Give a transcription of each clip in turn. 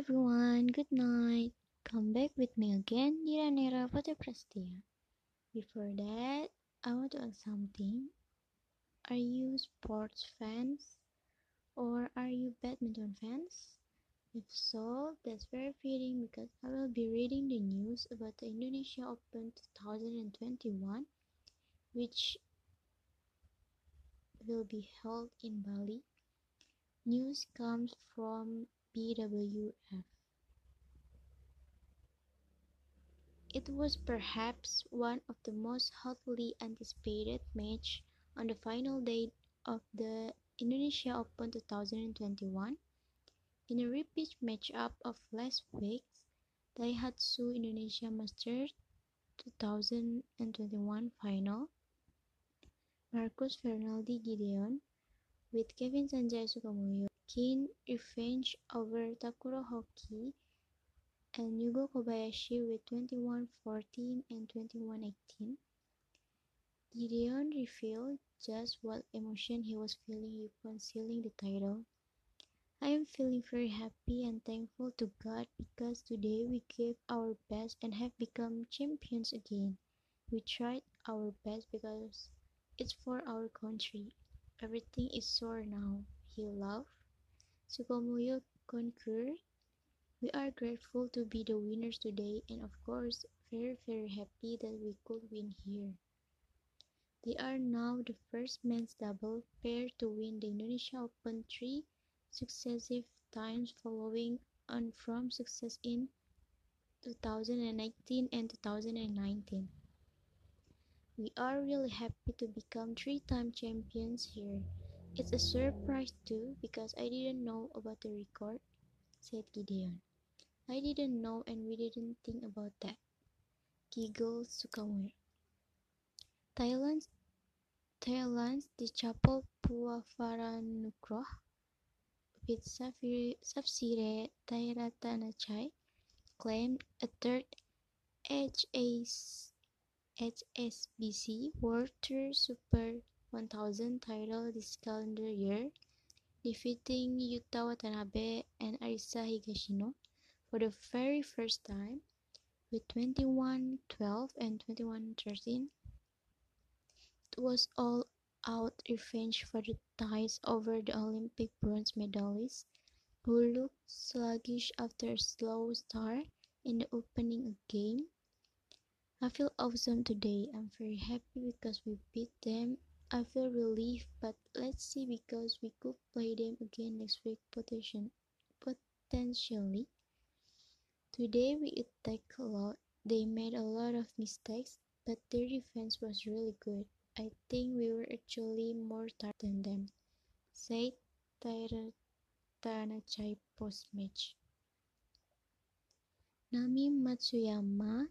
everyone, good night. Come back with me again, Niranera Putri Prastia. Before that, I want to ask something. Are you sports fans? Or are you badminton fans? If so, that's very fitting because I will be reading the news about the Indonesia Open 2021, which will be held in Bali. News comes from BWF. It was perhaps one of the most hotly anticipated matches on the final day of the Indonesia Open 2021. In a repeat matchup of last week's Daihatsu Indonesia Masters 2021 final, Marcus Fernaldi Gideon with Kevin Sanjaya Sukamuljo keen revenge over Takuro Hoki and Yugo Kobayashi with 21-14 and 21-18. Gideon revealed just what emotion he was feeling upon sealing the title. I am feeling very happy and thankful to God because today we gave our best and have become champions again. We tried our best because it's for our country. Everything is sore now. He laughed. Sukamuljo concurred. We are grateful to be the winners today and of course very very happy that we could win here. They are now the first men's double pair to win the Indonesia Open three successive times following on from success in 2018 and 2019. We are really happy to become three-time champions here. It's a surprise too because I didn't know about the record, said Gideon. I didn't know and we didn't think about that. Giggled Sukamuljo. Thailand's Thailand's Dechapol Puavaranukroh with Sapsiree Taerattanachai claimed a third HSBC World Tour Super 1000 title this calendar year, defeating Yuta Watanabe and Arisa Higashino for the very first time with 21-12 and 21-13. It was all out revenge for the ties over the Olympic bronze medalists, who looked sluggish after a slow start in the opening game. I feel awesome today. I'm very happy because we beat them. I feel relieved, but let's see because we could play them again next week potentially. Today we attacked a lot. They made a lot of mistakes, but their defense was really good. I think we were actually more tired than them, said Taerattanachai post-match. Nami Matsuyama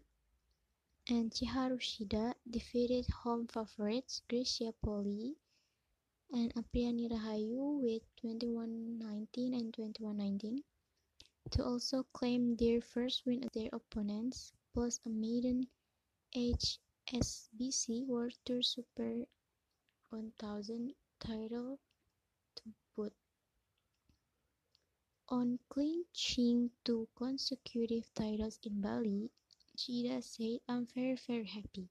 and Chiharu Shida defeated home favorites Greysia Polii and Apriani Rahayu with 21-19 and 21-19 to also claim their first win against their opponents, plus a maiden HSBC World Tour Super 1000 title to boot. On clinching two consecutive titles in Bali, Shida said, I'm very very happy.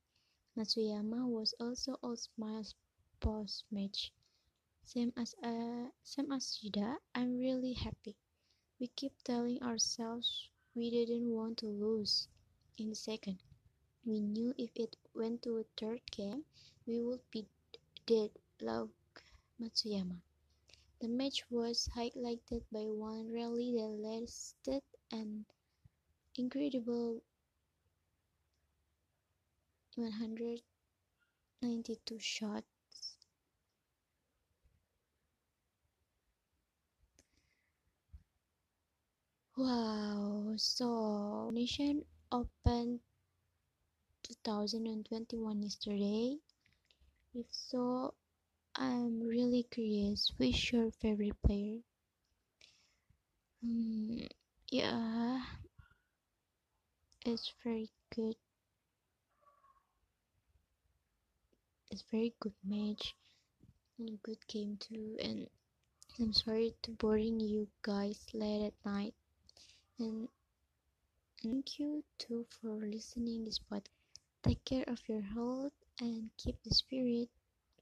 Matsuyama was also all smiles post-match. Same as uh, same as Shida, I'm really happy. We keep telling ourselves we didn't want to lose in the second. We knew if it went to a third game, we would be dead, loved Matsuyama. The match was highlighted by one rally that lasted an incredible 192 shots. Wow, so Nation Open 2021 yesterday. If so, I'm really curious. Which your favorite player? Hmm, yeah, it's very good. It's very good match, and good game too. And I'm sorry to boring you guys late at night. and thank you too for listening this podcast. Take care of your health and keep the spirit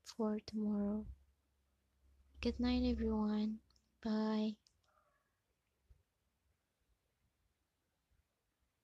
for tomorrow. Good night, everyone. Bye.